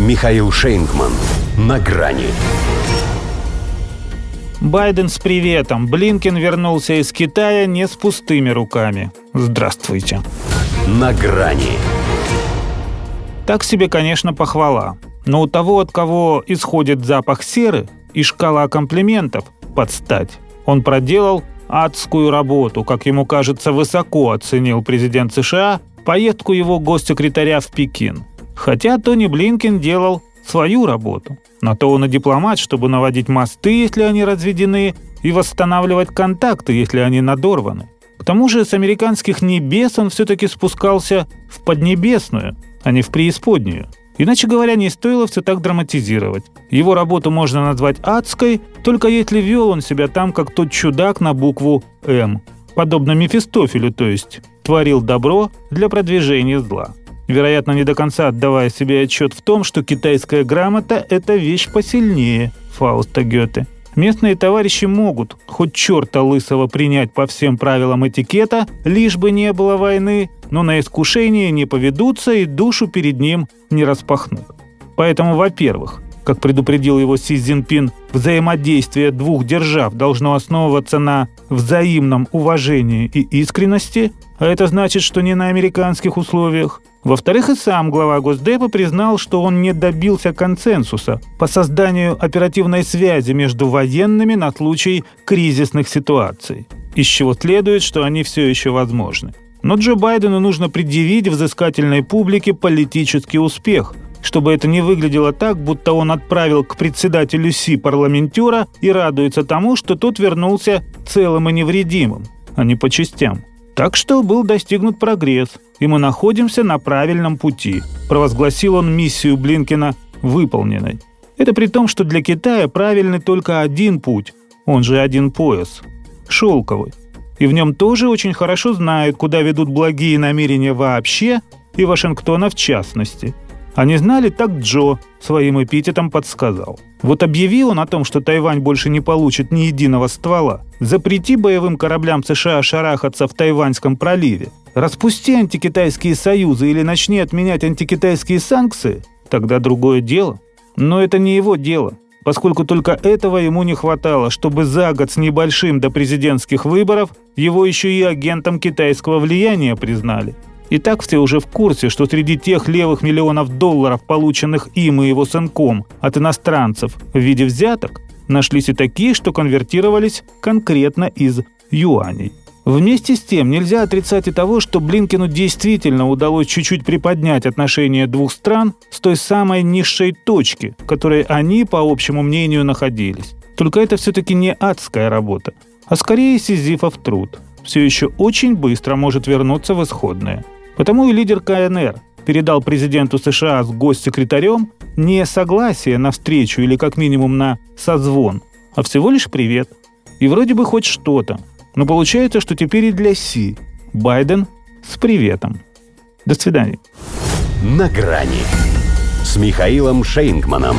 Михаил Шейнгман. На грани. Байден с приветом. Блинкен вернулся из Китая не с пустыми руками. Здравствуйте. На грани. Так себе, конечно, похвала. Но у того, от кого исходит запах серы и шкала комплиментов, подстать. Он проделал адскую работу, как ему кажется, высоко оценил президент США поездку его госсекретаря в Пекин. Хотя Тони Блинкен делал свою работу. На то он и дипломат, чтобы наводить мосты, если они разведены, и восстанавливать контакты, если они надорваны. К тому же с американских небес он все-таки спускался в Поднебесную, а не в преисподнюю. Иначе говоря, не стоило все так драматизировать. Его работу можно назвать адской, только если вел он себя там, как тот чудак на букву «М». Подобно Мефистофелю, то есть творил добро для продвижения зла. Вероятно, не до конца отдавая себе отчет в том, что китайская грамота – это вещь посильнее Фауста Гёте. Местные товарищи могут хоть черта лысого принять по всем правилам этикета, лишь бы не было войны, но на искушение не поведутся и душу перед ним не распахнут. Поэтому, во-первых, как предупредил его Си Цзиньпин, взаимодействие двух держав должно основываться на взаимном уважении и искренности, а это значит, что не на американских условиях. Во-вторых, и сам глава Госдепа признал, что он не добился консенсуса по созданию оперативной связи между военными на случай кризисных ситуаций, из чего следует, что они все еще возможны. Но Джо Байдену нужно предъявить взыскательной публике политический успех, чтобы это не выглядело так, будто он отправил к председателю Си парламентера и радуется тому, что тот вернулся целым и невредимым, а не по частям. Так что был достигнут прогресс, и мы находимся на правильном пути, провозгласил он миссию Блинкина выполненной. Это при том, что для Китая правильный только один путь, он же один пояс – шелковый. И в нем тоже очень хорошо знают, куда ведут благие намерения вообще и Вашингтона в частности – они знали, так Джо своим эпитетом подсказал. Вот объяви он о том, что Тайвань больше не получит ни единого ствола, запрети боевым кораблям США шарахаться в Тайваньском проливе, распусти антикитайские союзы или начни отменять антикитайские санкции, тогда другое дело. Но это не его дело, поскольку только этого ему не хватало, чтобы за год с небольшим до президентских выборов его еще и агентом китайского влияния признали – и так все уже в курсе, что среди тех левых миллионов долларов, полученных им и его сынком от иностранцев в виде взяток, нашлись и такие, что конвертировались конкретно из юаней. Вместе с тем нельзя отрицать и того, что Блинкину действительно удалось чуть-чуть приподнять отношения двух стран с той самой низшей точки, в которой они, по общему мнению, находились. Только это все-таки не адская работа, а скорее сизифов труд. Все еще очень быстро может вернуться в исходное. Потому и лидер КНР передал президенту США с госсекретарем не согласие на встречу или как минимум на созвон, а всего лишь привет. И вроде бы хоть что-то. Но получается, что теперь и для Си Байден с приветом. До свидания. На грани с Михаилом Шейнгманом.